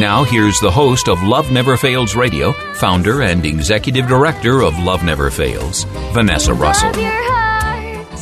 Now, here's the host of Love Never Fails Radio, founder and executive director of Love Never Fails, Vanessa Russell.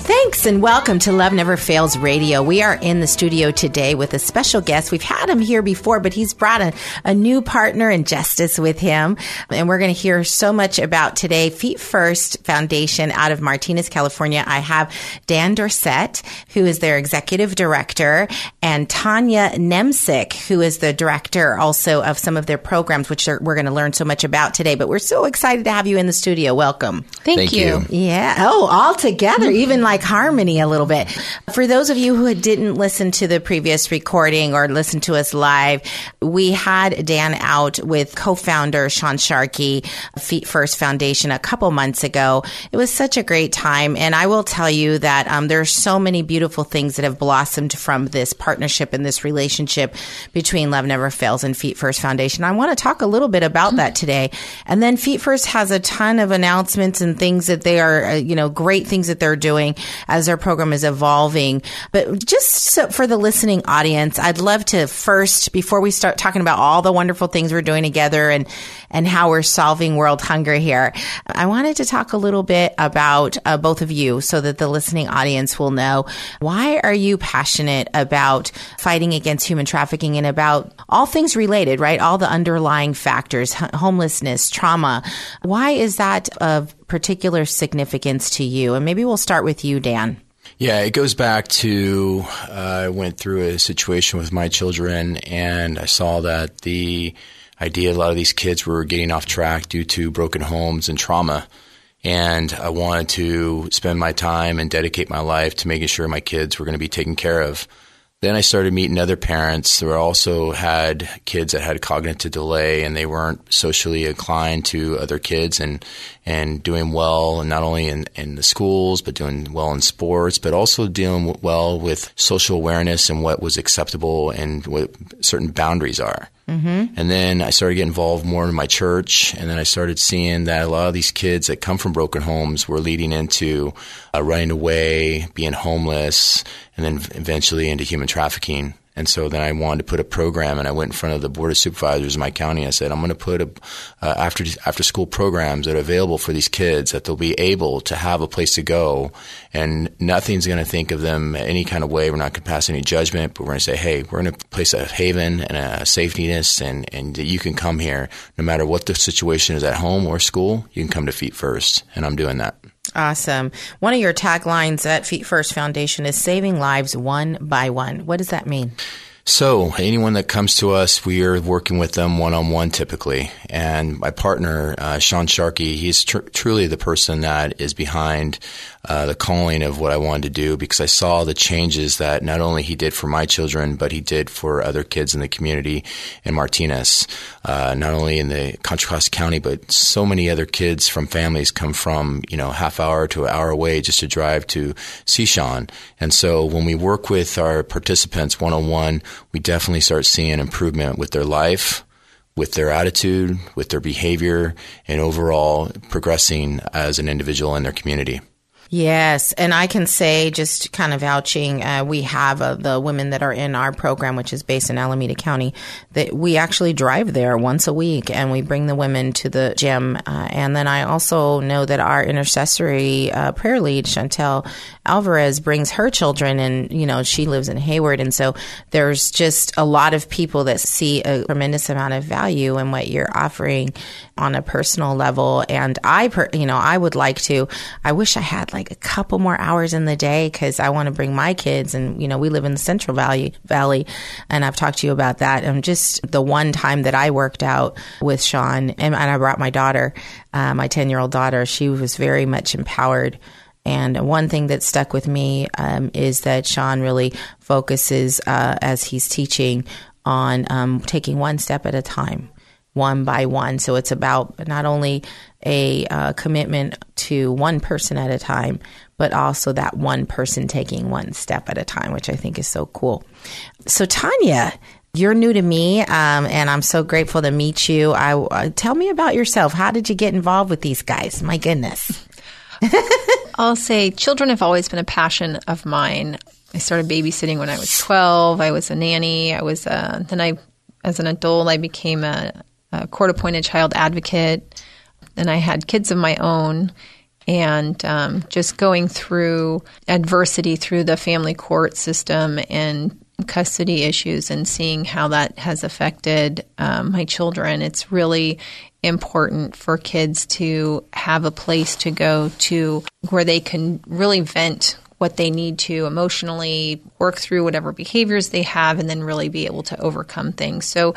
Love your heart. Thanks and welcome to Love Never Fails Radio. We are in the studio today with a special guest. We've had him here before, but he's brought a, a new partner in justice with him. And we're going to hear so much about today. Feet First Foundation out of Martinez, California. I have Dan Dorset, who is their executive director, and Tanya Nemsick, who is the director also of some of their programs, which are, we're going to learn so much about today. But we're so excited to have you in the studio. Welcome. Thank, you. Yeah. Oh, all together, even like harmony a little bit. For those of you who didn't listen to the previous recording or listen to us live, we had Dan out with co-founder Sean Sharkey, Feet First Foundation, a couple months ago. It was such a great time, and I will tell you that um, there are so many beautiful things that have blossomed from this partnership and this relationship between Love Never Fails and Feet First Foundation. I want to talk a little bit about that today, and then Feet First has a ton of announcements and things that they are, uh, you know, great things that they're doing as our program is evolving. But just so for the listening audience, I'd love to first, before we start talking about all the wonderful things we're doing together and, and how we're solving world hunger here, I wanted to talk a little bit about uh, both of you so that the listening audience will know why are you passionate about fighting against human trafficking and about all things related, right? All the underlying factors, homelessness, trauma. Why is that of particular significance to you? And maybe we'll start with you, Dan. Yeah, it goes back to uh, I went through a situation with my children, and I saw that the idea a lot of these kids were getting off track due to broken homes and trauma. And I wanted to spend my time and dedicate my life to making sure my kids were going to be taken care of. Then I started meeting other parents who also had kids that had cognitive delay and they weren't socially inclined to other kids and, and doing well, and not only in, in the schools, but doing well in sports, but also dealing well with social awareness and what was acceptable and what certain boundaries are. Mm-hmm. And then I started getting involved more in my church, and then I started seeing that a lot of these kids that come from broken homes were leading into uh, running away, being homeless, and then eventually into human trafficking. And so then I wanted to put a program, and I went in front of the board of supervisors in my county. And I said, I'm going to put a, uh, after after school programs that are available for these kids that they'll be able to have a place to go, and nothing's going to think of them any kind of way. We're not going to pass any judgment, but we're going to say, hey, we're going to place a haven and a safetyness, and and you can come here no matter what the situation is at home or school. You can come to Feet First, and I'm doing that. Awesome. One of your taglines at Feet First Foundation is saving lives one by one. What does that mean? So, anyone that comes to us, we are working with them one on one typically. And my partner, uh, Sean Sharkey, he's tr- truly the person that is behind uh, the calling of what I wanted to do because I saw the changes that not only he did for my children, but he did for other kids in the community in Martinez, uh, not only in the Contra Costa County, but so many other kids from families come from, you know, half hour to an hour away just to drive to see Sean. And so when we work with our participants one on one, we definitely start seeing improvement with their life, with their attitude, with their behavior, and overall progressing as an individual in their community. Yes, and I can say, just kind of vouching, uh, we have uh, the women that are in our program, which is based in Alameda County, that we actually drive there once a week and we bring the women to the gym. Uh, and then I also know that our intercessory uh, prayer lead, Chantel Alvarez, brings her children, and you know she lives in Hayward, and so there's just a lot of people that see a tremendous amount of value in what you're offering on a personal level. And I, per, you know, I would like to. I wish I had like a couple more hours in the day because I want to bring my kids. And you know, we live in the Central Valley Valley, and I've talked to you about that. And just the one time that I worked out with Sean, and, and I brought my daughter, uh, my ten year old daughter. She was very much empowered. And one thing that stuck with me um, is that Sean really focuses uh, as he's teaching on um, taking one step at a time one by one. So it's about not only a uh, commitment to one person at a time, but also that one person taking one step at a time, which I think is so cool. So, Tanya, you're new to me, um, and I'm so grateful to meet you. I, uh, tell me about yourself. How did you get involved with these guys? My goodness. I'll say children have always been a passion of mine. I started babysitting when I was 12. I was a nanny. I was uh, then I, as an adult, I became a, a court appointed child advocate. and I had kids of my own. And um, just going through adversity through the family court system and custody issues and seeing how that has affected um, my children, it's really important for kids to have a place to go to where they can really vent what they need to emotionally work through whatever behaviors they have and then really be able to overcome things. So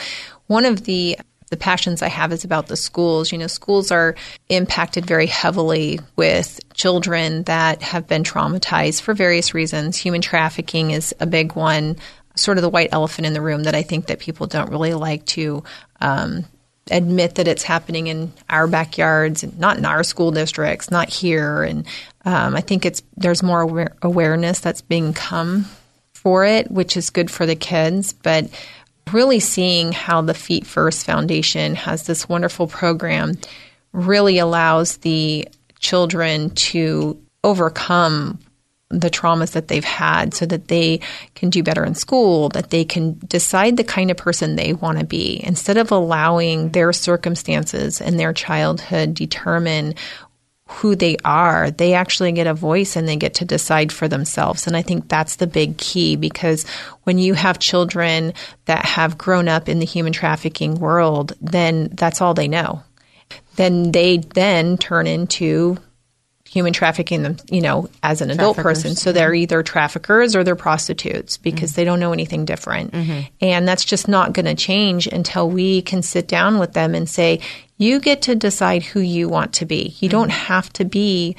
one of the the passions I have is about the schools. You know, schools are impacted very heavily with children that have been traumatized for various reasons. Human trafficking is a big one, sort of the white elephant in the room that I think that people don't really like to um, admit that it's happening in our backyards, not in our school districts, not here. And um, I think it's there's more aware- awareness that's being come for it, which is good for the kids, but really seeing how the Feet First Foundation has this wonderful program really allows the children to overcome the traumas that they've had so that they can do better in school, that they can decide the kind of person they want to be. Instead of allowing their circumstances and their childhood determine who they are, they actually get a voice and they get to decide for themselves. And I think that's the big key because when you have children that have grown up in the human trafficking world, then that's all they know. Then they then turn into human trafficking them, you know, as an adult person. So they're either traffickers or they're prostitutes because mm-hmm. they don't know anything different. Mm-hmm. And that's just not going to change until we can sit down with them and say, you get to decide who you want to be. You mm-hmm. don't have to be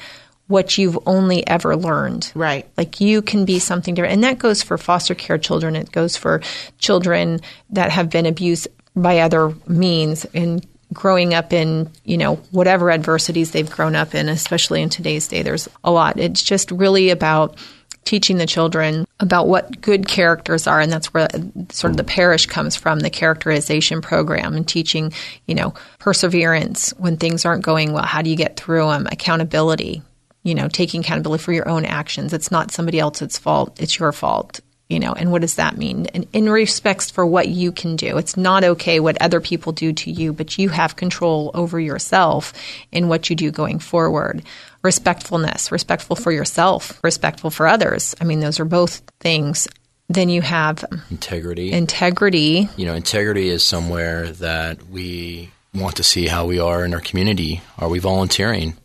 what you've only ever learned. Right. Like you can be something different. And that goes for foster care children. It goes for children that have been abused by other means and growing up in, you know, whatever adversities they've grown up in, especially in today's day, there's a lot. It's just really about teaching the children about what good characters are and that's where sort of the parish comes from the characterization program and teaching you know perseverance when things aren't going well how do you get through them accountability you know taking accountability for your own actions it's not somebody else's fault it's your fault you know, and what does that mean? And in respects for what you can do. It's not okay what other people do to you, but you have control over yourself in what you do going forward. Respectfulness, respectful for yourself, respectful for others. I mean, those are both things. Then you have integrity. Integrity. You know, integrity is somewhere that we want to see how we are in our community. Are we volunteering?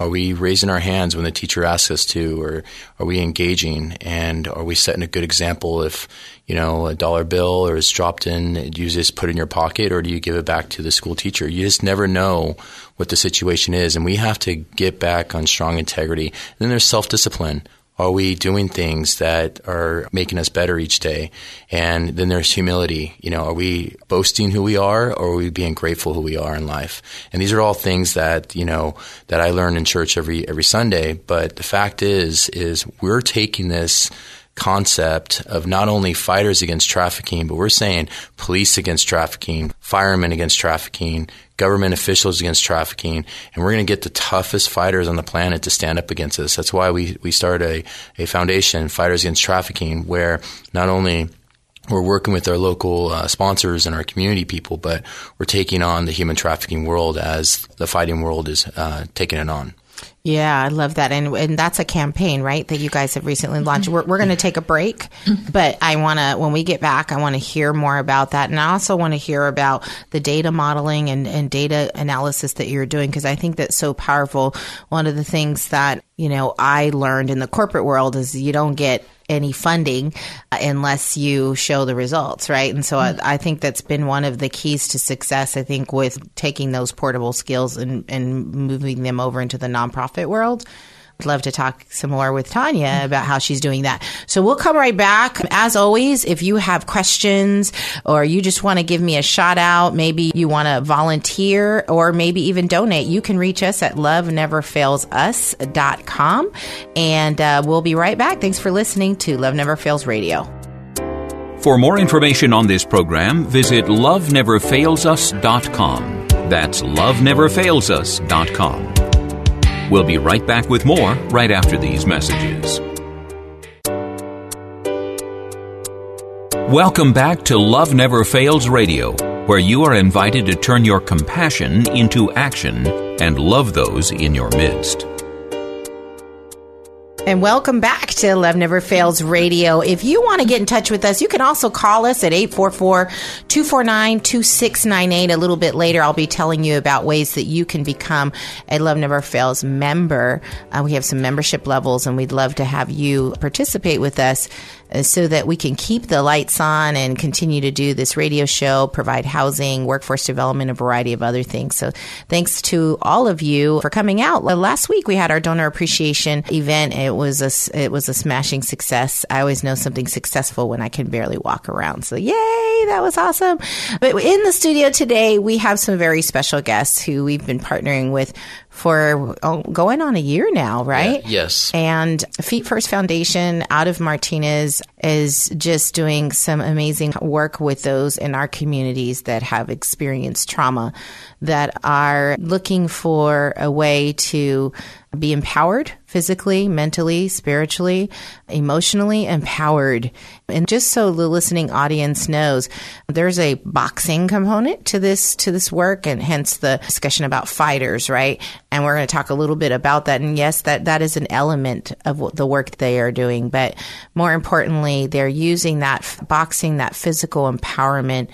Are we raising our hands when the teacher asks us to, or are we engaging? And are we setting a good example if, you know, a dollar bill or is dropped in, do you just put it in your pocket or do you give it back to the school teacher? You just never know what the situation is. And we have to get back on strong integrity. And then there's self discipline. Are we doing things that are making us better each day? And then there's humility. You know, are we boasting who we are or are we being grateful who we are in life? And these are all things that, you know, that I learn in church every, every Sunday. But the fact is, is we're taking this concept of not only fighters against trafficking, but we're saying police against trafficking, firemen against trafficking, government officials against trafficking, and we're going to get the toughest fighters on the planet to stand up against this. That's why we, we started a, a foundation, Fighters Against Trafficking, where not only we're working with our local uh, sponsors and our community people, but we're taking on the human trafficking world as the fighting world is uh, taking it on. Yeah, I love that. And and that's a campaign, right, that you guys have recently launched. Mm-hmm. We're, we're going to take a break, mm-hmm. but I want to, when we get back, I want to hear more about that. And I also want to hear about the data modeling and, and data analysis that you're doing because I think that's so powerful. One of the things that, you know, I learned in the corporate world is you don't get any funding uh, unless you show the results, right? And so I, I, think that's been one of the keys to success. I think with taking those portable skills and, and moving them over into the nonprofit world. Love to talk some more with Tanya about how she's doing that. So we'll come right back. As always, if you have questions or you just want to give me a shout out, maybe you want to volunteer or maybe even donate, you can reach us at loveneverfailsus.com. And uh, we'll be right back. Thanks for listening to Love Never Fails Radio. For more information on this program, visit loveneverfailsus.com. That's loveneverfailsus.com. We'll be right back with more right after these messages. Welcome back to Love Never Fails Radio, where you are invited to turn your compassion into action and love those in your midst. And welcome back to Love Never Fails Radio. If you want to get in touch with us, you can also call us at 844-249-2698. A little bit later, I'll be telling you about ways that you can become a Love Never Fails member. Uh, we have some membership levels and we'd love to have you participate with us Uh, so that we can keep the lights on and continue to do this radio show, provide housing, workforce development, a variety of other things. So thanks to all of you for coming out. Uh, last week we had our donor appreciation event. It was a, it was a smashing success. I always know something successful when I can barely walk around. So yay, that was awesome. But in the studio today, we have some very special guests who we've been partnering with for oh, going on a year now, right? Yeah, yes. And Feet First Foundation out of Martinez is just doing some amazing work with those in our communities that have experienced trauma that are looking for a way to be empowered physically, mentally, spiritually, emotionally empowered. And just so the listening audience knows, there's a boxing component to this to this work and hence the discussion about fighters, right? And we're going to talk a little bit about that and yes, that that is an element of the work they are doing, but more importantly, they're using that boxing that physical empowerment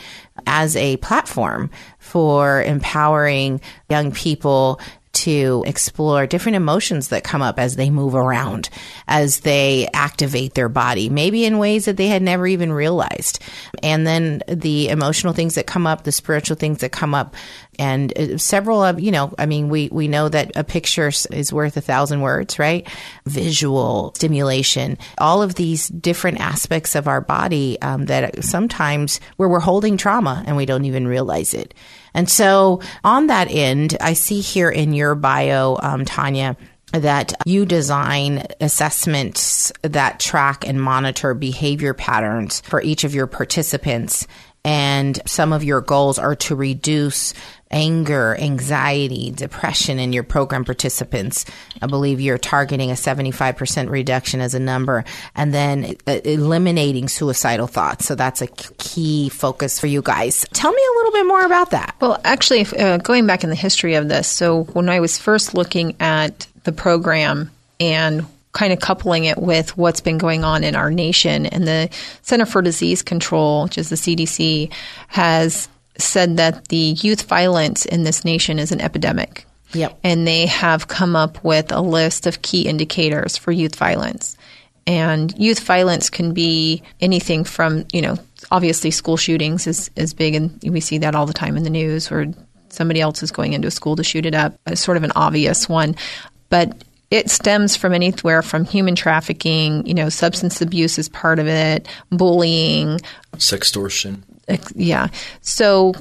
as a platform for empowering young people to explore different emotions that come up as they move around, as they activate their body, maybe in ways that they had never even realized. And then the emotional things that come up, the spiritual things that come up, and uh, several of, you know, I mean, we, we know that a picture is worth a thousand words, right? Visual stimulation, all of these different aspects of our body um, that sometimes where we're holding trauma and we don't even realize it. And so on that end, I see here in your bio, um, Tanya, that you design assessments that track and monitor behavior patterns for each of your participants. And some of your goals are to reduce anger, anxiety, depression in your program participants. I believe you're targeting a 75% reduction as a number and then uh, eliminating suicidal thoughts. So that's a key focus for you guys. Tell me a little bit more about that. Well, actually, uh, going back in the history of this, so when I was first looking at the program and kind of coupling it with what's been going on in our nation. And the Center for Disease Control, which is the CDC, has said that the youth violence in this nation is an epidemic. Yep. And they have come up with a list of key indicators for youth violence. And youth violence can be anything from, you know, obviously school shootings is, is big and we see that all the time in the news or somebody else is going into a school to shoot it up. It's sort of an obvious one. But it stems from anywhere from human trafficking, you know, substance abuse is part of it, bullying, sextortion. Yeah. So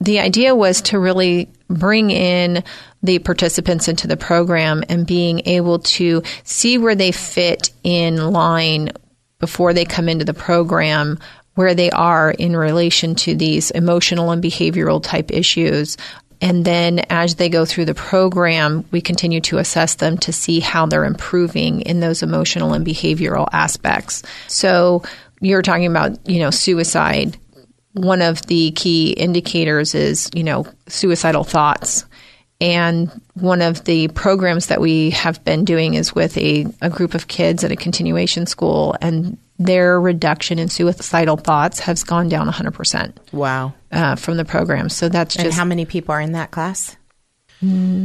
the idea was to really bring in the participants into the program and being able to see where they fit in line before they come into the program where they are in relation to these emotional and behavioral type issues. And then as they go through the program, we continue to assess them to see how they're improving in those emotional and behavioral aspects. So you're talking about, you know, suicide. One of the key indicators is, you know, suicidal thoughts. And one of the programs that we have been doing is with a, a group of kids at a continuation school, and their reduction in suicidal thoughts has gone down 100% Wow. uh, from the program. So that's just. And just how many people are in that class?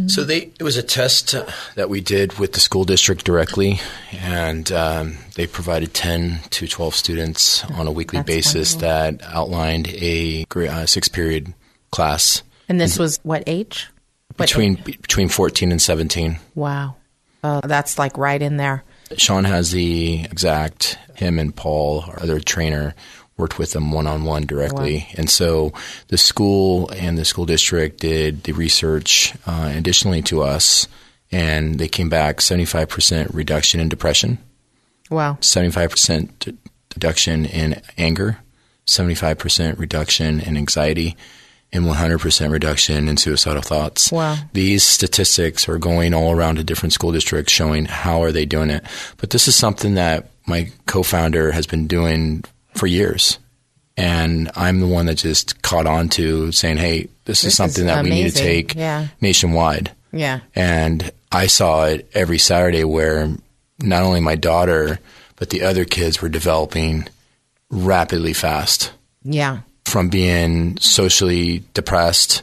So they it was a test uh, that we did with the school district directly, and um, they provided ten to twelve students on a weekly basis that outlined a uh, six period class And this was what age? What between age? between fourteen and seventeen. Wow. Oh, that's like right in there. Sean has the exact him and Paul, our other trainer, worked with them one on one directly, and so the school and the school district did the research uh, additionally to us, and they came back seventy five percent reduction in depression, Wow. seventy five percent reduction in anger, seventy five percent reduction in anxiety. And 100% reduction in suicidal thoughts. Wow. These statistics are going all around to different school districts showing how are they doing it. But this is something that my co-founder has been doing for years. And I'm the one that just caught on to saying, "Hey, this, This is something is that we need to take Yeah. nationwide." Yeah. And I saw it every Saturday where not only my daughter, but the other kids were developing rapidly fast Yeah. from being socially depressed,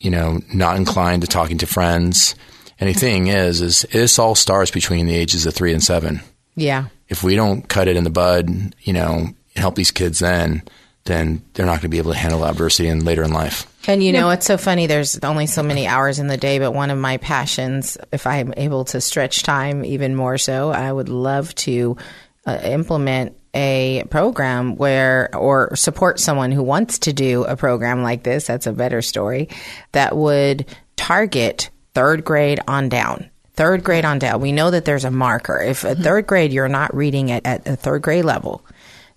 you know, not inclined to talking to friends. And the thing is, is this all starts between the ages of three and seven. Yeah. If we don't cut it in the bud, you know, help these kids then, then they're not going to be able to handle adversity and later in life. And you know, it's so funny. There's only so many hours in the day, but one of my passions, if I'm able to stretch time even more so, I would love to uh, implement a program where, or support someone who wants to do a program like this. That's a better story that would target third grade on down. Third grade on down. We know that there's a marker. If at third grade you're not reading it at a third grade level,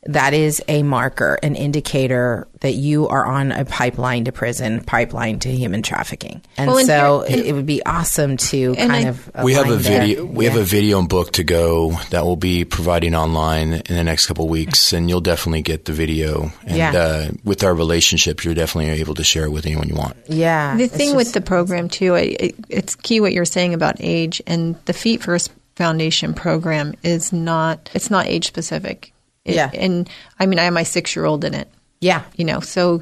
that is a marker, an indicator that you are on a pipeline to prison, pipeline to human trafficking. And Well, and so here- it, it would be awesome to kind I- of we have a there. video. We have a video and book to go that we'll be providing online in the next couple of weeks, and you'll definitely get the video. And Yeah. uh, with our relationship, you're definitely able to share it with anyone you want. Yeah. The thing just- with the program too, it, it, it's key what you're saying about age, and the Feet First Foundation program is not it's not age specific. It- Yeah. and I mean I have my six year old in it. yeah. You know, so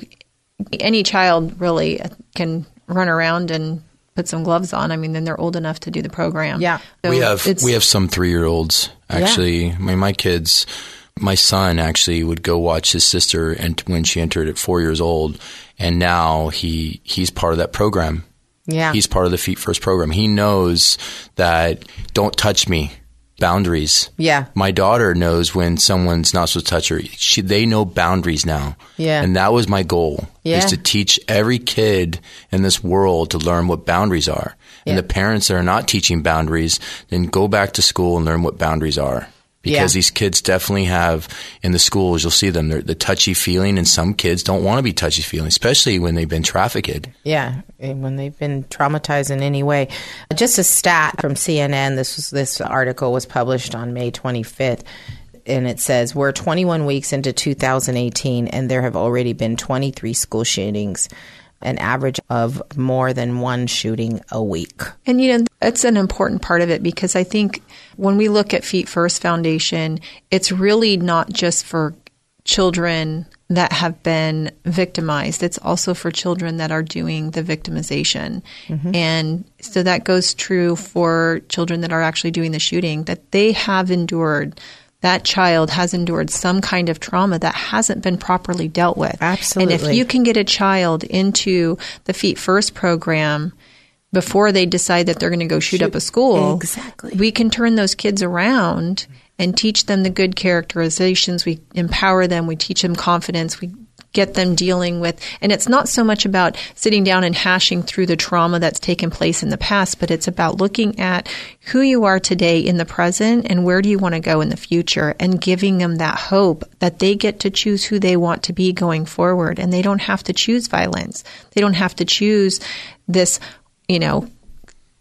any child really can run around and put some gloves on. I mean, then they're old enough to do the program. Yeah. So we have we have some three year olds actually. I mean, my kids, my son actually would go watch his sister, and when she entered at four years old, and now he he's part of that program. Yeah. He's part of the Feet First program. He knows that don't touch me. Boundaries. Yeah. My daughter knows when someone's not supposed to touch her. She, they know boundaries now. Yeah. And that was my goal. Yeah. Is to teach every kid in this world to learn what boundaries are. And the parents that are not teaching boundaries, then go back to school and learn what boundaries are. Because Yeah. these kids definitely have in the schools, you'll see them, they're the touchy feeling, and some kids don't want to be touchy feeling, especially when they've been trafficked. Yeah, when they've been traumatized in any way. Just a stat from CNN. This was this article was published on May 25th, and it says we're 21 weeks into 2018, and there have already been 23 school shootings, an average of more than one shooting a week. And you know, that's an important part of it because I think when we look at Feet First Foundation, it's really not just for children that have been victimized. It's also for children that are doing the victimization. Mm-hmm. And so that goes true for children that are actually doing the shooting, that they have endured that child has endured some kind of trauma that hasn't been properly dealt with. Absolutely. And if you can get a child into the Feet First program before they decide that they're going to go shoot, up a school, Exactly. we can turn those kids around and teach them the good characterizations. We empower them. We teach them confidence. We get them dealing with. And it's not so much about sitting down and hashing through the trauma that's taken place in the past, but it's about looking at who you are today in the present and where do you want to go in the future and giving them that hope that they get to choose who they want to be going forward and they don't have to choose violence. They don't have to choose this, you know,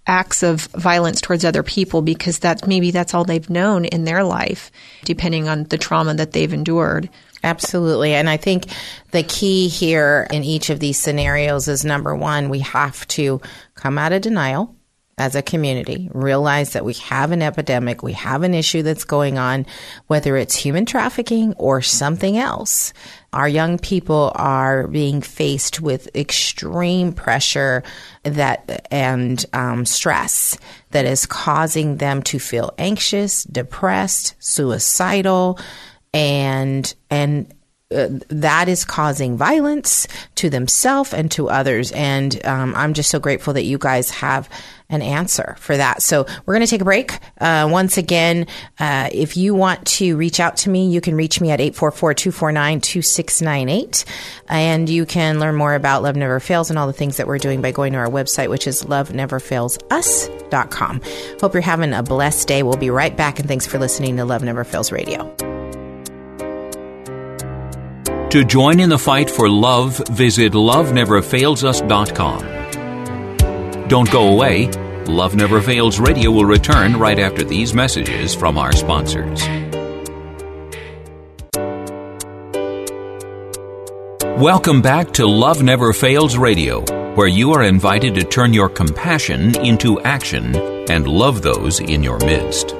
acts of violence towards other people because that maybe that's all they've known in their life depending on the trauma that they've endured. Absolutely. And I think the key here in each of these scenarios is number one, we have to come out of denial as a community, realize that we have an epidemic, we have an issue that's going on, whether it's human trafficking or something else. Our young people are being faced with extreme pressure that and um, stress that is causing them to feel anxious, depressed, suicidal, and and uh, that is causing violence to themselves and to others. And um, I'm just so grateful that you guys have an answer for that. So we're going to take a break. Uh, once again, uh, if you want to reach out to me, you can reach me at 844-249-2698. And you can learn more about Love Never Fails and all the things that we're doing by going to our website, which is loveneverfailsus.com. Hope you're having a blessed day. We'll be right back. And thanks for listening to Love Never Fails Radio. To join in the fight for love, visit loveneverfailsus.com. Don't go away. Love Never Fails Radio will return right after these messages from our sponsors. Welcome back to Love Never Fails Radio, where you are invited to turn your compassion into action and love those in your midst.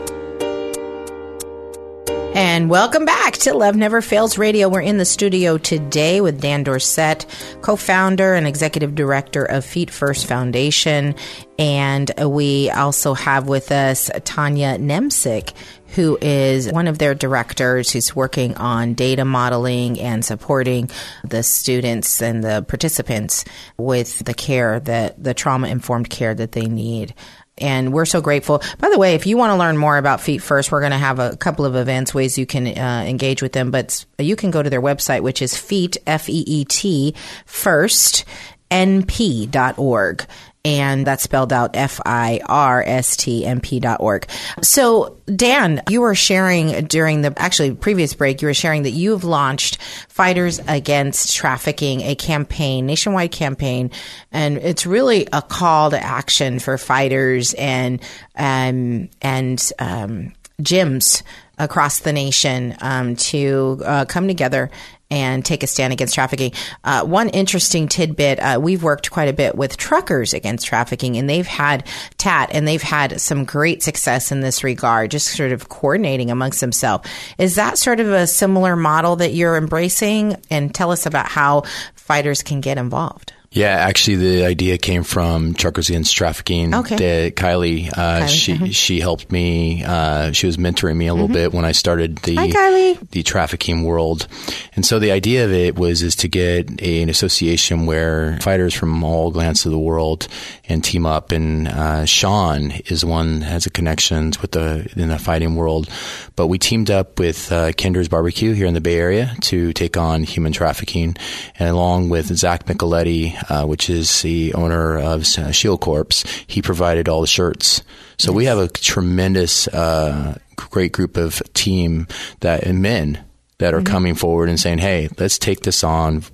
And welcome back to Love Never Fails Radio. We're in the studio today with Dan Dorsett, co founder and executive director of Feet First Foundation. And we also have with us Tanya Nemsick, who is one of their directors who's working on data modeling and supporting the students and the participants with the care that the trauma informed care that they need and we're so grateful. By the way, if you want to learn more about Feet First, we're going to have a couple of events, ways you can uh, engage with them. But you can go to their website, which is feet, F E E T, first, np.org and that's spelled out F I R S T M P dot org. So, Dan, you were sharing during the actually previous break, you were sharing that you've launched Fighters Against Trafficking, a campaign, nationwide campaign, and it's really a call to action for fighters and um, and um, gyms across the nation um, to uh, come together and take a stand against trafficking. Uh, one interesting tidbit: uh, we've worked quite a bit with truckers against trafficking, and they've had TAT, and they've had some great success in this regard, just sort of coordinating amongst themselves. Is that sort of a similar model that you're embracing? And tell us about how fighters can get involved. Yeah, actually, the idea came from Truckers Against Trafficking. Okay. The, Kylie, uh, Kylie, she mhm. she helped me. Uh, she was mentoring me a little bit when I started the Mm-hmm. Hi, the trafficking world, and so the idea of it was is to get a, an association where fighters from all lands of the world and team up. And uh, Sean is one that has a connections with the in the fighting world, but we teamed up with uh, Kinder's Barbecue here in the Bay Area to take on human trafficking, and along with Zach Micheletti, uh, which is the owner of uh, Shield Corps, he provided all the shirts. So we have a tremendous, uh, great group of team that and men that are coming forward and saying, "Hey, let's take this on.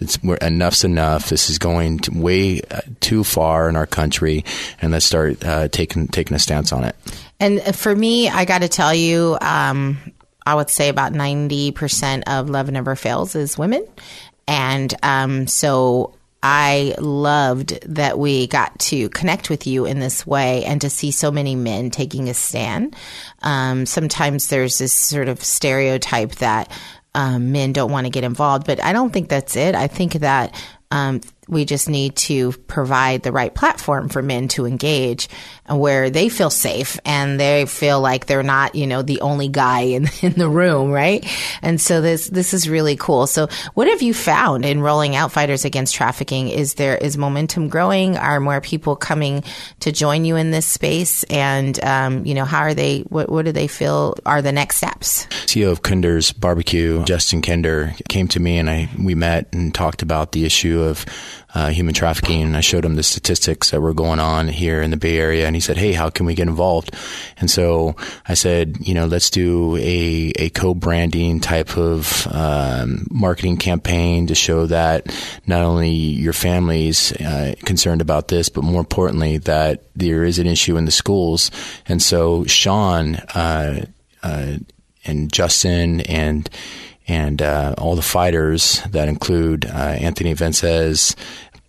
It's we're, enough's enough. This is going to, way uh, too far in our country, and let's start uh, taking taking a stance on it." And for me, I got to tell you, um, I would say about 90% of Love Never Fails is women. And um, so I loved that we got to connect with you in this way and to see so many men taking a stand. Um, sometimes there's this sort of stereotype that um, men don't want to get involved, but I don't think that's it. I think that um, we just need to provide the right platform for men to engage where they feel safe and they feel like they're not, you know, the only guy in, in the room, right? And so this, this is really cool. So what have you found in rolling out Fighters Against Trafficking? Is there, is momentum growing? Are more people coming to join you in this space? And, um, you know, how are they, what, what do they feel are the next steps? CEO of Kinder's Barbecue, Justin Kinder, came to me and I we met and talked about the issue of uh, human trafficking. I showed him the statistics that were going on here in the Bay Area, and he said, "Hey, how can we get involved?" And so I said, "You know, let's do a a co-branding type of um, marketing campaign to show that not only your family's uh, concerned about this, but more importantly, that there is an issue in the schools." And so Sean. Uh, uh, and Justin and and uh, all the fighters that include uh, Anthony Vences,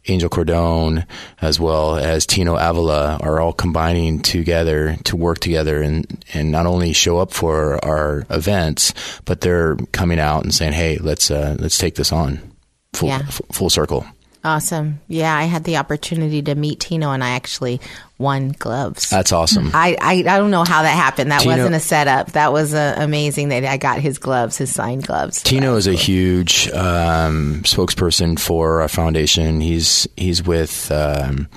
Angel Cordone, as well as Tino Avila, are all combining together to work together and, and not only show up for our events, but they're coming out and saying, "Hey, let's uh, let's take this on full Yeah. f- full circle." Awesome. Yeah, I had the opportunity to meet Tino and I actually won gloves. That's awesome. I, I, I don't know how that happened. That Tino- wasn't a setup. That was uh, amazing that I got his gloves, his signed gloves. Tino is a huge um, spokesperson for our foundation. He's he's with um,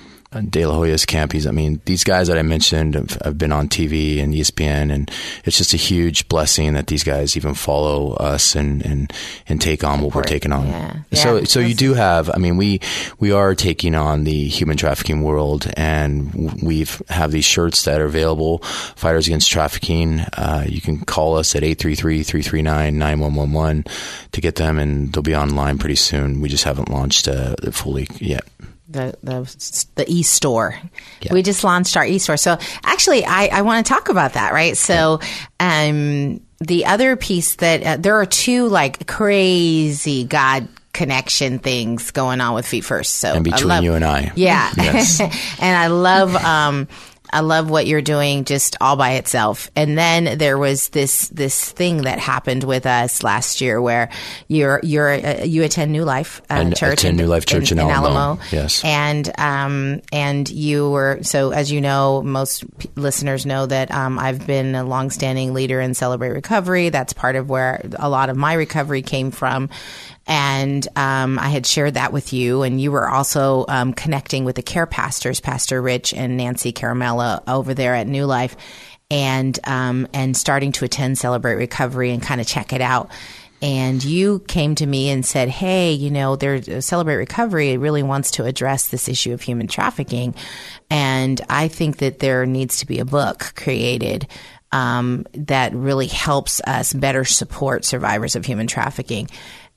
De La Hoya's camp. He's, I mean, these guys that I mentioned have, have been on TV and ESPN, and it's just a huge blessing that these guys even follow us and and, and take on what we're taking on. Yeah. So Yeah. so you do have. I mean, we we are taking on the human trafficking world, and we've have these shirts that are available. Fighters Against Trafficking. Uh, you can call us at 833-339-9111 to get them, and they'll be online pretty soon. We just haven't launched uh, fully yet. The the the e store. We just launched our e store. So actually, I I want to talk about that, right? So, um, the other piece that uh, there are two like crazy God connection things going on with Feet First. So And between love- you and I. yeah, Yes. and I love um I love what you're doing just all by itself. And then there was this this thing that happened with us last year where you're you're uh, you attend New Life uh, And Church attend New Life Church in Alamo. Yes. and um and you were so as you know most p- listeners know that um I've been a longstanding leader in Celebrate Recovery. That's part of where a lot of my recovery came from. And um, I had shared that with you, and you were also um, connecting with the care pastors, Pastor Rich and Nancy Caramella, over there at New Life, and um, and starting to attend Celebrate Recovery and kind of check it out and you came to me and said, "Hey, you know, there's Celebrate Recovery really wants to address this issue of human trafficking, and I think that there needs to be a book created." Um, that really helps us better support survivors of human trafficking.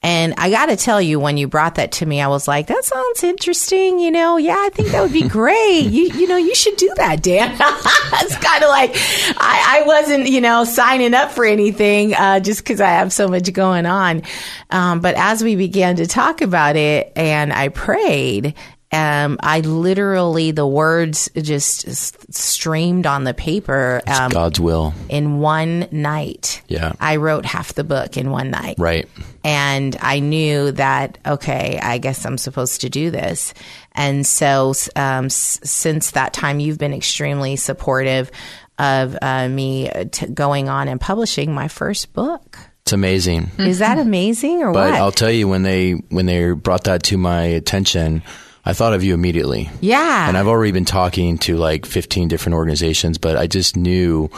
And I got to tell you, when you brought that to me, I was like, "That sounds interesting." You know, yeah, I think that would be great. you, you know, you should do that, Dan. it's kind of like I, I wasn't, you know, signing up for anything uh, just because I have so much going on. Um, but as we began to talk about it, and I prayed. Um, I literally the words just streamed on the paper um, God's will. in one night. Yeah. I wrote half the book in one night Right. and I knew that okay, I guess I'm supposed to do this. And so, um, s- since that time, you've been extremely supportive of uh, me uh, t- going on and publishing my first book. It's amazing. Is that amazing or But what? I'll tell you when they when they brought that to my attention, I thought of you immediately. yeah, And I've already been talking to like 15 different organizations, but I just knew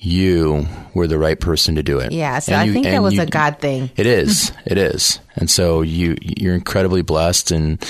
you were the right person to do it. yeah. So And I you- think that was you- a God thing. It is. It is. And so you you're incredibly blessed and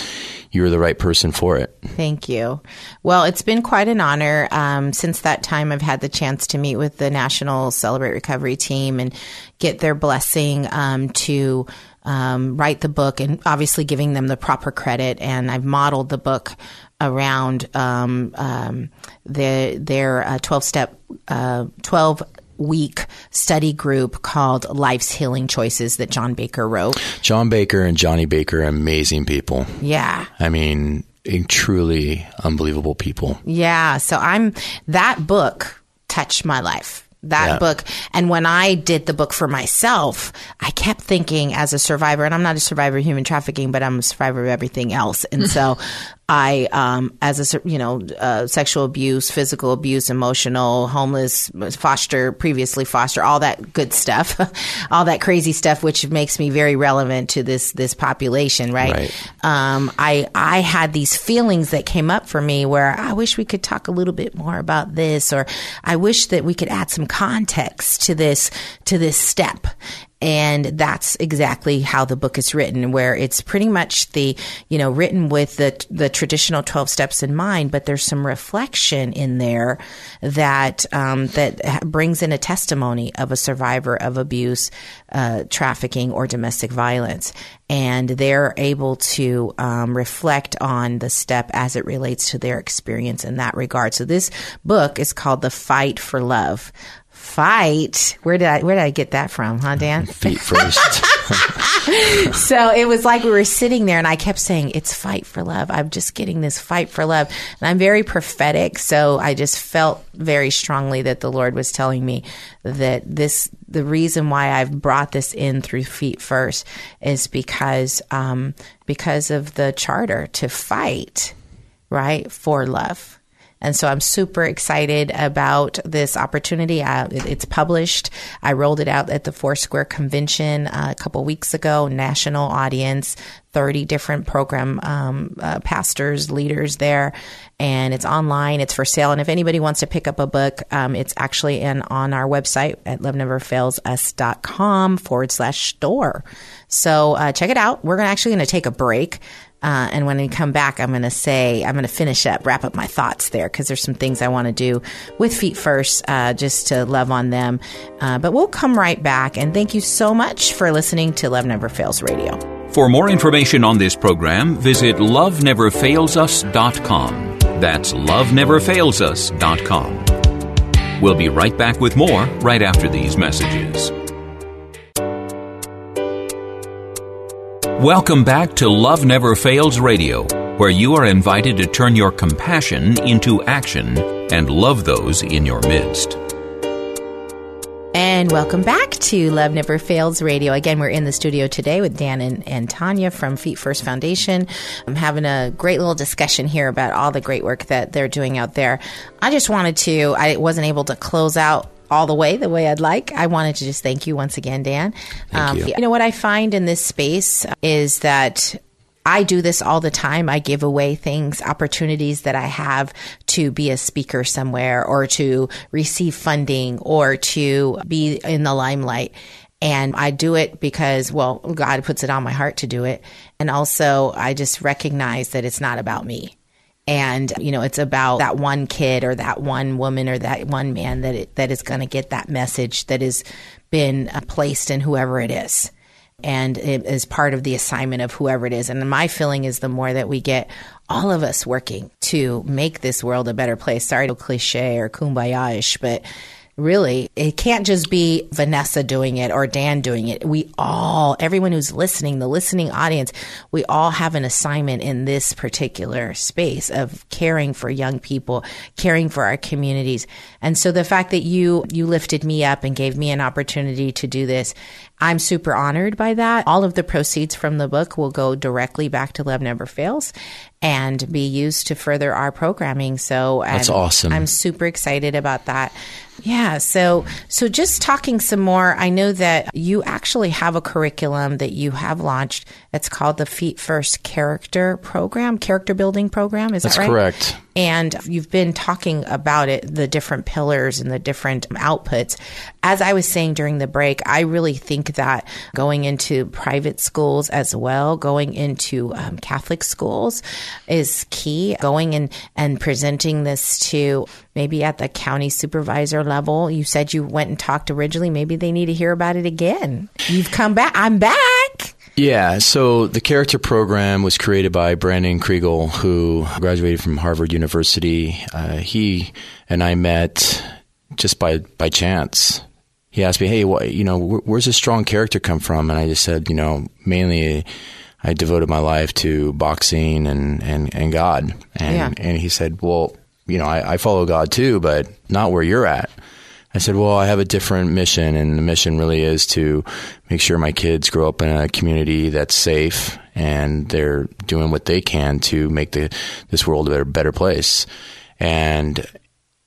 you're the right person for it. Thank you. Well, it's been quite an honor. Um, since that time, I've had the chance to meet with the National Celebrate Recovery team and get their blessing um, to um, write the book, and obviously giving them the proper credit. And I've modeled the book around um, um, the, their twelve step, uh, twelve week study group called Life's Healing Choices that John Baker wrote. John Baker and Johnny Baker amazing people. Yeah. I mean, truly unbelievable people. Yeah. So I'm that book touched my life. That Yeah. book. And when I did the book for myself, I kept thinking as a survivor, and I'm not a survivor of human trafficking, but I'm a survivor of everything else. And so I, um, as a, you know, uh, sexual abuse, physical abuse, emotional, homeless, foster, previously foster, all that good stuff, all that crazy stuff, which makes me very relevant to this, this population, right? Right. um, I I had these feelings that came up for me where I wish we could talk a little bit more about this, or I wish that we could add some context to this to this step. And that's exactly how the book is written, where it's pretty much the, you know, written with the, the traditional 12 steps in mind, but there's some reflection in there that, um, that brings in a testimony of a survivor of abuse, uh, trafficking or domestic violence. And they're able to, um, reflect on the step as it relates to their experience in that regard. So this book is called The Fight for Love. Fight. Where did I where did I get that from, huh, Dan? Feet first. so it was like we were sitting there and I kept saying, It's fight for love. I'm just getting this fight for love. And I'm very prophetic. So I just felt very strongly that the Lord was telling me that this, the reason why I've brought this in through feet first is because, um, because of the charter to fight, right, for love. And so I'm super excited about this opportunity. Uh, it- it's published. I rolled it out at the Foursquare Convention uh, a couple weeks ago. National audience, 30 different program um, uh, pastors, leaders there, and it's online. It's for sale. And if anybody wants to pick up a book, um, it's actually in on our website at loveneverfailsus.com forward slash store. So uh, check it out. We're gonna, actually going to take a break. Uh, and when we come back, I'm going to say, I'm going to finish up, wrap up my thoughts there because there's some things I want to do with Feet First uh, just to love on them. Uh, but we'll come right back. And thank you so much for listening to Love Never Fails Radio. For more information on this program, visit loveneverfailsus.com. That's loveneverfailsus.com. We'll be right back with more right after these messages. Welcome back to Love Never Fails Radio, where you are invited to turn your compassion into action and love those in your midst. And welcome back to Love Never Fails Radio. Again, we're in the studio today with Dan and, and Tanya from Feet First Foundation. I'm having a great little discussion here about all the great work that they're doing out there. I just wanted to, I wasn't able to close out all the way the way I'd like. I wanted to just thank you once again, Dan. Um, you. you know, what I find in this space is that I do this all the time. I give away things, opportunities that I have to be a speaker somewhere or to receive funding or to be in the limelight. And I do it because, well, God puts it on my heart to do it. And also, I just recognize that it's not about me. And, you know, it's about that one kid or that one woman or that one man that, it, that is going to get that message that has been uh, placed in whoever it is and it is part of the assignment of whoever it is. And my feeling is the more that we get all of us working to make this world a better place. Sorry to cliche or kumbaya-ish, but really, it can't just be Vanessa doing it or Dan doing it. We all, everyone who's listening, the listening audience, we all have an assignment in this particular space of caring for young people, caring for our communities. And so the fact that you, you lifted me up and gave me an opportunity to do this, I'm super honored by that. All of the proceeds from the book will go directly back to Love Never Fails and be used to further our programming. So That's I'm- awesome. I'm super excited about that. Yeah. So, so just talking some more, I know that you actually have a curriculum that you have launched. It's called the Feet First Character Program, Character Building Program. Is That's that right? correct. And you've been talking about it, the different pillars and the different outputs. As I was saying during the break, I really think that going into private schools as well, going into um, Catholic schools is key. Going in and presenting this to maybe at the county supervisor level. You said you went and talked originally. Maybe they need to hear about it again. You've come back. I'm back. Yeah, so the character program was created by Brandon Kriegel, who graduated from Harvard University. Uh, he and I met just by by chance. He asked me, "Hey, what, you know, wh- where's this strong character come from?" And I just said, "You know, mainly I devoted my life to boxing and and, and God." And Yeah. and he said, "Well, you know, I, I follow God too, but not where you're at." I said, well, I have a different mission, and the mission really is to make sure my kids grow up in a community that's safe and they're doing what they can to make the this world a better place. And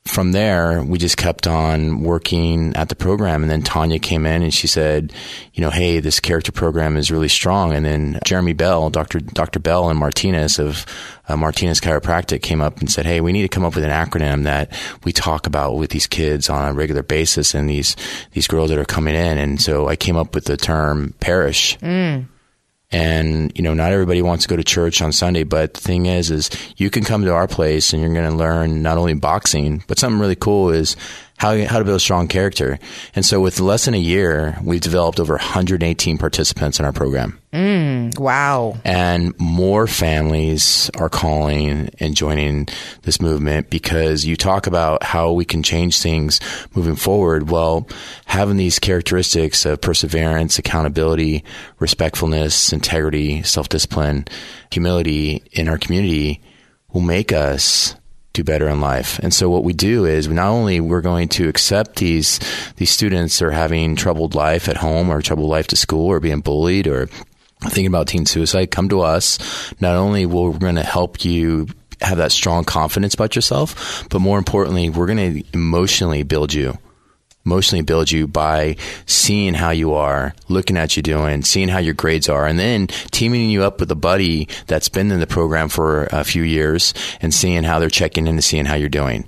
from there, we just kept on working at the program. And then Tanya came in and she said, you know, hey, this character program is really strong. And then Jeremy Bell, Dr. Dr. Bell and Martinez of uh, Martinez Chiropractic came up and said, hey, we need to come up with an acronym that we talk about with these kids on a regular basis and these, these girls that are coming in. And so I came up with the term parish. And, you know, not everybody wants to go to church on Sunday, but the thing is, is you can come to our place and you're going to learn not only boxing, but something really cool is how, how to build a strong character. And so with less than a year, we've developed over 118 participants in our program. Mm, wow. And more families are calling and joining this movement because you talk about how we can change things moving forward. Well, having these characteristics of perseverance, accountability, respectfulness, integrity, self discipline, humility in our community will make us do better in life. And so what we do is not only we're going to accept these these students are having troubled life at home or troubled life to school or being bullied or thinking about teen suicide, come to us. Not only will we're going to help you have that strong confidence about yourself, but more importantly, we're going to emotionally build you emotionally build you by seeing how you are, looking at you doing, seeing how your grades are, and then teaming you up with a buddy that's been in the program for a few years and seeing how they're checking in and seeing how you're doing.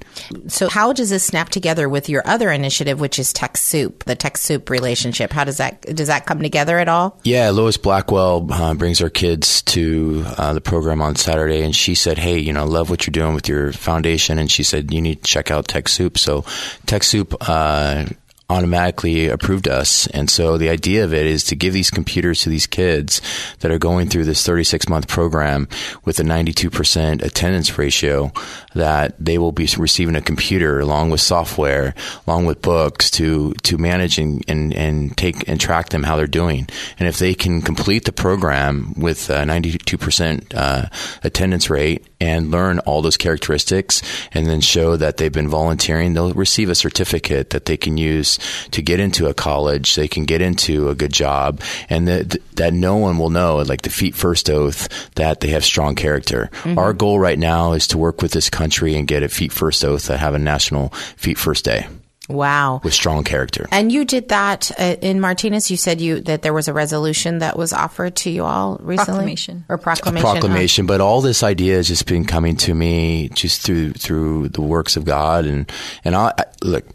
So, how does this snap together with your other initiative, which is Tech Soup, the Tech Soup relationship? How does that does that come together at all? Yeah, Lois Blackwell uh, brings our kids to uh, the program on Saturday, and she said, "Hey, you know, love what you're doing with your foundation," and she said, "You need to check out Tech Soup." So, Tech Soup. Uh, automatically approved us. And so the idea of it is to give these computers to these kids that are going through this 36 month program with a 92% attendance ratio that they will be receiving a computer along with software, along with books to, to manage and, and, and take and track them how they're doing. And if they can complete the program with a 92% uh, attendance rate and learn all those characteristics and then show that they've been volunteering, they'll receive a certificate that they can use to get into a college, they can get into a good job, and that, that no one will know, like the feet first oath, that they have strong character. Our goal right now is to work with this country and get a feet first oath to have a national feet first day Wow. with strong character. And you did that uh, in Martinez. You said you that there was a resolution that was offered to you all recently, Proclamation. or a proclamation. huh? proclamation, but all this idea has just been coming to me just through through the works of God and and I, I look,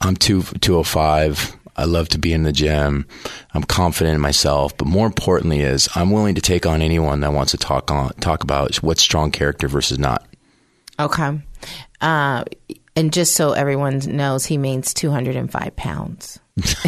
I'm two two oh five. I love to be in the gym. I'm confident in myself, but more importantly is I'm willing to take on anyone that wants to talk on talk about what's strong character versus not. Okay. Uh, and just so everyone knows, he means 205 pounds.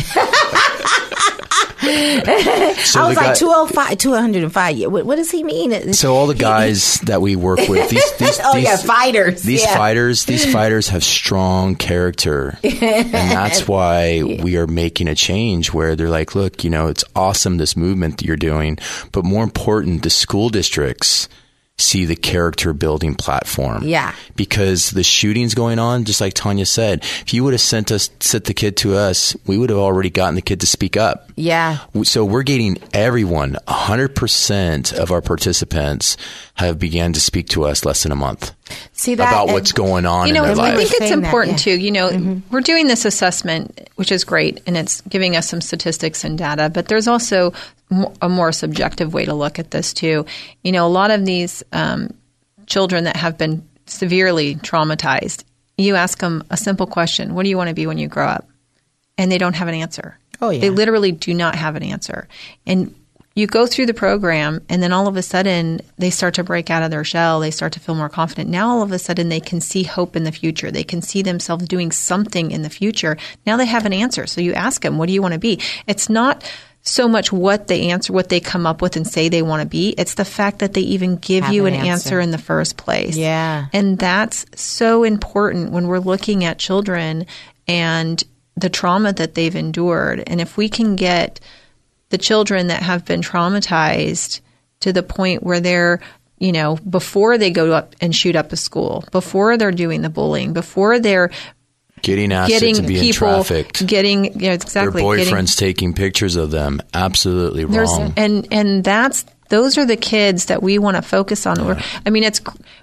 So I was the like 205, 205. Yeah, What, what does he mean? So all the guys that we work with, these, these, Oh, these yeah, fighters. These Yeah. fighters, these fighters have strong character, and that's why we are making a change where they're like, look, you know, it's awesome this movement that you're doing, but more important, the school districts see the character building platform. Yeah. Because the shootings going on, just like Tanya said, if you would have sent us, sent the kid to us, we would have already gotten the kid to speak up. yeah. So we're getting everyone, 100% of our participants have began to speak to us less than a month See that about what's going on you know, in their I think it's Saying that, important yeah. too. You know, Mm-hmm. we're doing this assessment, which is great, and it's giving us some statistics and data. But there's also mo- a more subjective way to look at this too. You know, a lot of these um, children that have been severely traumatized, you ask them a simple question: "What do you want to be when you grow up?" And they don't have an answer. Oh, yeah. They literally do not have an answer. And you go through the program, and then all of a sudden they start to break out of their shell. They start to feel more confident. Now, all of a sudden, they can see hope in the future. They can see themselves doing something in the future. Now they have an answer. So you ask them, "What do you want to be?" It's not so much what they answer, what they come up with and say they want to be. It's the fact that they even give Have you an an answer. answer in the first place. Yeah. And that's so important when we're looking at children and the trauma that they've endured. And if we can get the children that have been traumatized to the point where they're, you know, before they go up and shoot up a school, before they're doing the bullying, before they're Getting asked getting to be people trafficked. getting you know exactly Their getting- boyfriends taking pictures of them. Absolutely wrong. and and that's those are the kids that we want to focus on. We're- I mean, it's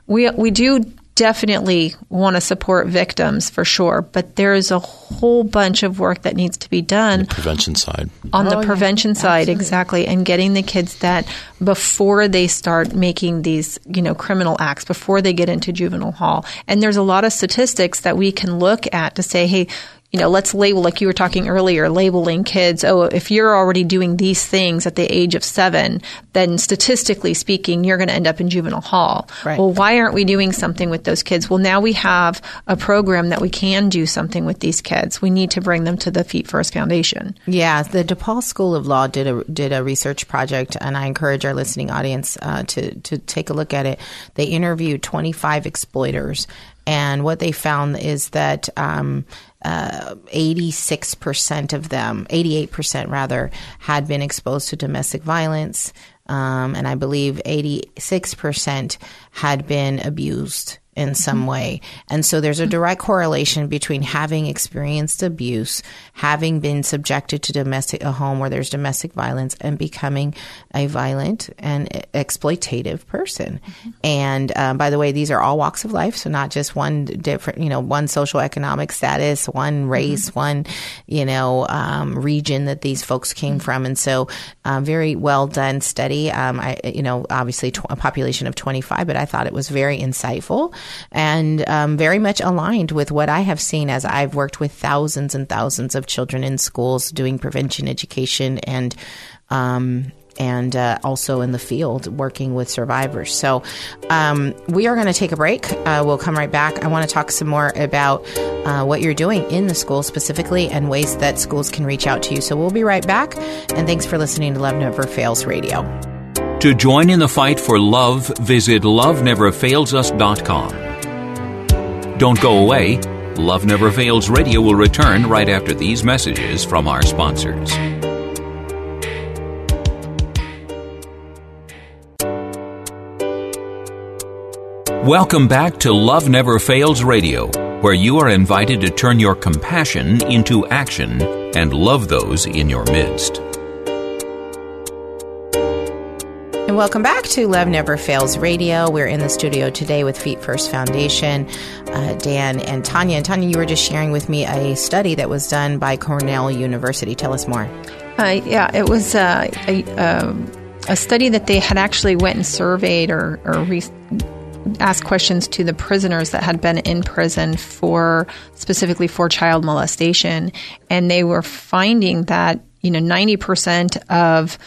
we we do definitely want to support victims for sure, but there is a whole bunch of work that needs to be done Prevention side. on Oh, the yeah. prevention side exactly and getting the kids that before they start making these you know criminal acts before they get into juvenile hall and there's a lot of statistics that we can look at to say hey you know let's label like you were talking earlier labeling kids oh if you're already doing these things at the age of 7 then statistically speaking you're going to end up in juvenile hall Right. well why aren't we doing something with those kids well now we have a program that we can do something with these kids we need to bring them to the feet first foundation Yeah, the DePaul School of Law did a did a research project, and I encourage our listening audience uh, to to take a look at it. They interviewed 25 exploiters, and what they found is that. Um, uh, 86% of them, 88% rather, had been exposed to domestic violence. Um, and I believe 86% had been abused in some way. And so there's a direct correlation between having experienced abuse, having been subjected to domestic, a home where there's domestic violence, and becoming a violent and exploitative person. And um, by the way, these are all walks of life, so not just one different, you know, one social economic status, one race, one, you know, um, region that these folks came from. And so, um, very well done study. Um, I, you know, obviously tw- a population of 25, but I thought it was very insightful and um, very much aligned with what I have seen as I've worked with thousands and thousands of children in schools doing prevention education and. Um, and uh, also in the field working with survivors. So, um, we are going to take a break. Uh, we'll come right back. I want to talk some more about uh, what you're doing in the school specifically and ways that schools can reach out to you. So, we'll be right back. And thanks for listening to Love Never Fails Radio. To join in the fight for love, visit loveneverfailsus.com. Don't go away. Love Never Fails Radio will return right after these messages from our sponsors. Welcome back to Love Never Fails Radio, where you are invited to turn your compassion into action and love those in your midst. And welcome back to Love Never Fails Radio. We're in the studio today with Feet First Foundation, uh, Dan and Tanya. And Tanya, you were just sharing with me a study that was done by Cornell University. Tell us more. Uh, yeah, it was uh, a, um a study that they had actually went and surveyed or, or re- asked questions to the prisoners that had been in prison for specifically for child molestation, and they were finding that you know ninety percent of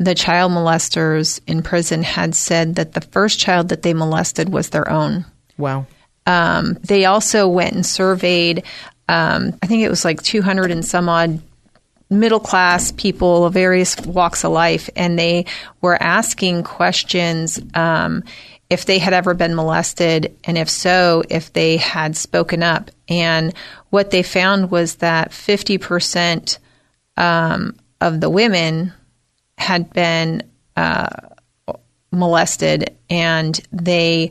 the child molesters in prison had said that the first child that they molested was their own. Wow. Um, they also went and surveyed, um, I think it was like 200 and some odd middle class people of various walks of life, and they were asking questions um, if they had ever been molested, and if so, if they had spoken up. And what they found was that 50% um, of the women had been uh, molested and they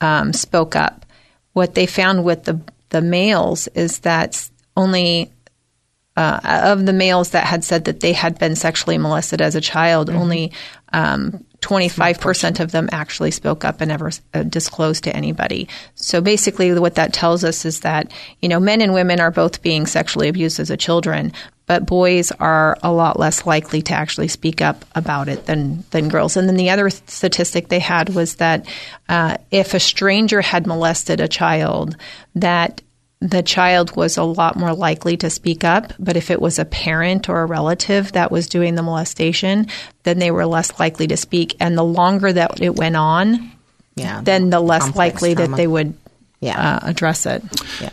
um, spoke up. What they found with the the males is that only uh, of the males that had said that they had been sexually molested as a child, only um, 25% of them actually spoke up and ever uh, disclosed to anybody. So basically, what that tells us is that, you know, men and women are both being sexually abused as a children, but boys are a lot less likely to actually speak up about it than, than girls. And then the other statistic they had was that uh, if a stranger had molested a child, that the child was a lot more likely to speak up. But if it was a parent or a relative that was doing the molestation, then they were less likely to speak. And the longer that it went on, Yeah. then the less likely trauma. that they would Yeah. uh, address it.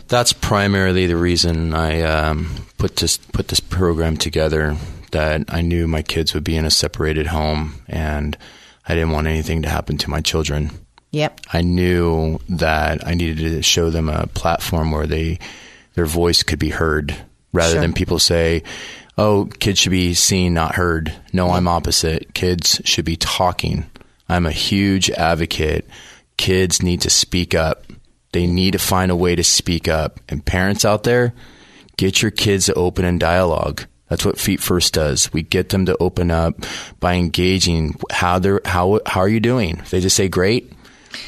That's primarily the reason I um, put this put this program together. That I knew my kids would be in a separated home, and I didn't want anything to happen to my children. Yep. I knew that I needed to show them a platform where they their voice could be heard, rather Sure. than people say, "Oh, kids should be seen, not heard." No, I'm opposite. Kids should be talking. I'm a huge advocate. Kids need to speak up. They need to find a way to speak up. And parents out there, get your kids to open in dialogue. That's what Feet First does. We get them to open up by engaging how they're how how are you doing? They just say great,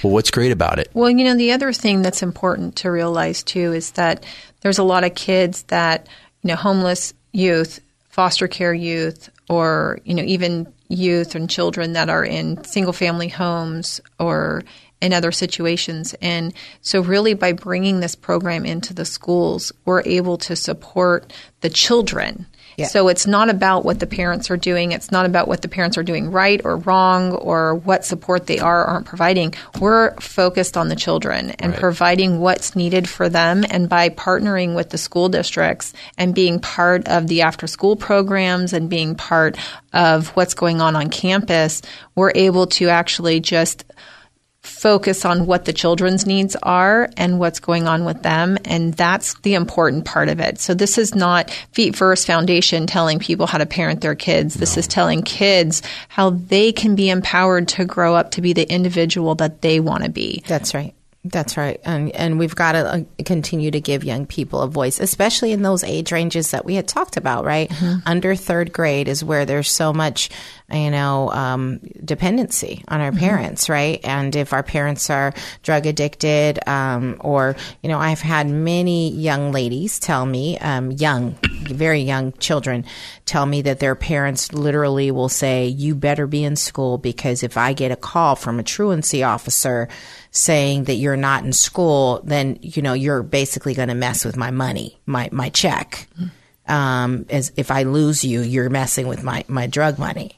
well, what's great about it? Well, you know, the other thing that's important to realize too is that there's a lot of kids that, you know, homeless youth, foster care youth, or, you know, even youth and children that are in single family homes or in other situations. And so, really, by bringing this program into the schools, we're able to support the children. Yeah. So it's not about what the parents are doing. It's not about what the parents are doing right or wrong or what support they are or aren't providing. We're focused on the children and Right. providing what's needed for them. And by partnering with the school districts and being part of the after school programs and being part of what's going on on campus, we're able to actually just focus on what the children's needs are and what's going on with them. And that's the important part of it. So this is not Feet First Foundation telling people how to parent their kids. This is telling kids how they can be empowered to grow up to be the individual that they want to be. That's right. That's right. And and we've got to uh, continue to give young people a voice, especially in those age ranges that we had talked about, right? Under 3rd grade is where there's so much, you know, um, dependency on our parents, right? And if our parents are drug addicted um, or, you know, I've had many young ladies tell me, um, young, very young children tell me that their parents literally will say, "You better be in school because if I get a call from a truancy officer saying that you're not in school, then you know you're basically going to mess with my money, my my check. Um, as if I lose you, you're messing with my my drug money."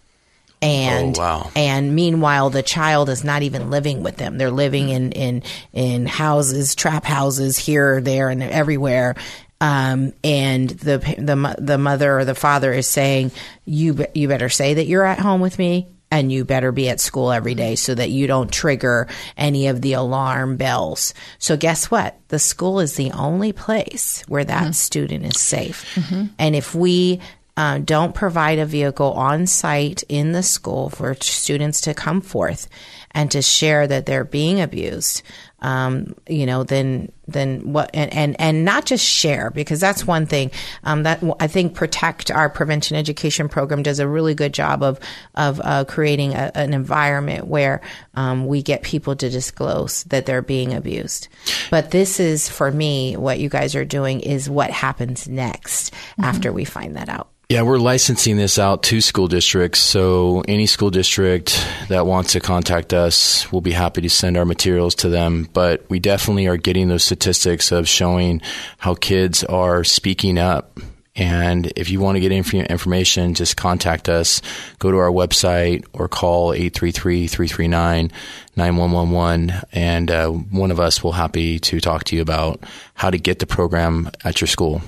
And Oh, wow. and meanwhile, the child is not even living with them. They're living in in in houses, trap houses here, there, and everywhere. Um, and the the the mother or the father is saying, "You you better say that you're at home with me." And you better be at school every day so that you don't trigger any of the alarm bells. So, guess what? The school is the only place where that student is safe. And if we uh, don't provide a vehicle on site in the school for students to come forth and to share that they're being abused, um, you know, then then what and, and and not just share because that's one thing um, that I think protect our prevention education program does a really good job of of uh, creating a, an environment where um, we get people to disclose that they're being abused. But this is for me what you guys are doing is what happens next after we find that out. Yeah, we're licensing this out to school districts. So any school district that wants to contact us, we'll be happy to send our materials to them. But we definitely are getting those statistics of showing how kids are speaking up. And if you want to get inf- information, just contact us. Go to our website or call 833-339-9111 and uh, one of us will happy to talk to you about how to get the program at your school.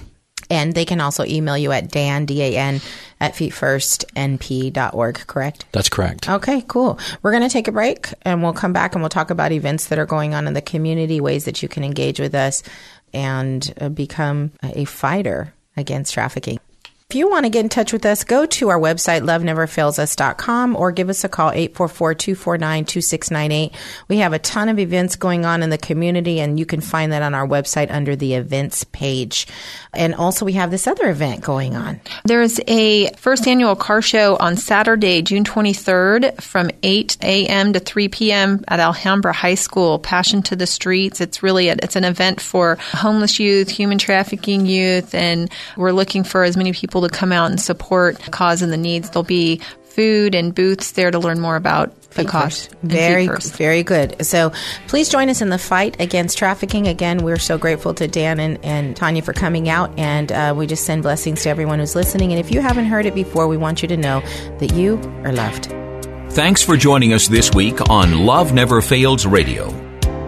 And they can also email you at dan, D-A-N, at feetfirstnp.org, correct? That's correct. Okay, cool. We're going to take a break and we'll come back and we'll talk about events that are going on in the community, ways that you can engage with us and uh, become a fighter against trafficking. If you want to get in touch with us, go to our website, loveneverfailsus.com, or give us a call, 844-249-2698. We have a ton of events going on in the community, and you can find that on our website under the events page. And also, we have this other event going on. There's a first annual car show on Saturday, June 23rd from 8 a.m. to 3 p.m. at Alhambra High School. Passion to the Streets. It's really a, it's an event for homeless youth, human trafficking youth, and we're looking for as many people to come out and support the cause and the needs. There'll be food and booths there to learn more about the cause. Very, very good. So please join us in the fight against trafficking. Again, we're so grateful to Dan and, and Tanya for coming out, and uh, we just send blessings to everyone who's listening. And if you haven't heard it before, we want you to know that you are loved. Thanks for joining us this week on Love Never Fails Radio.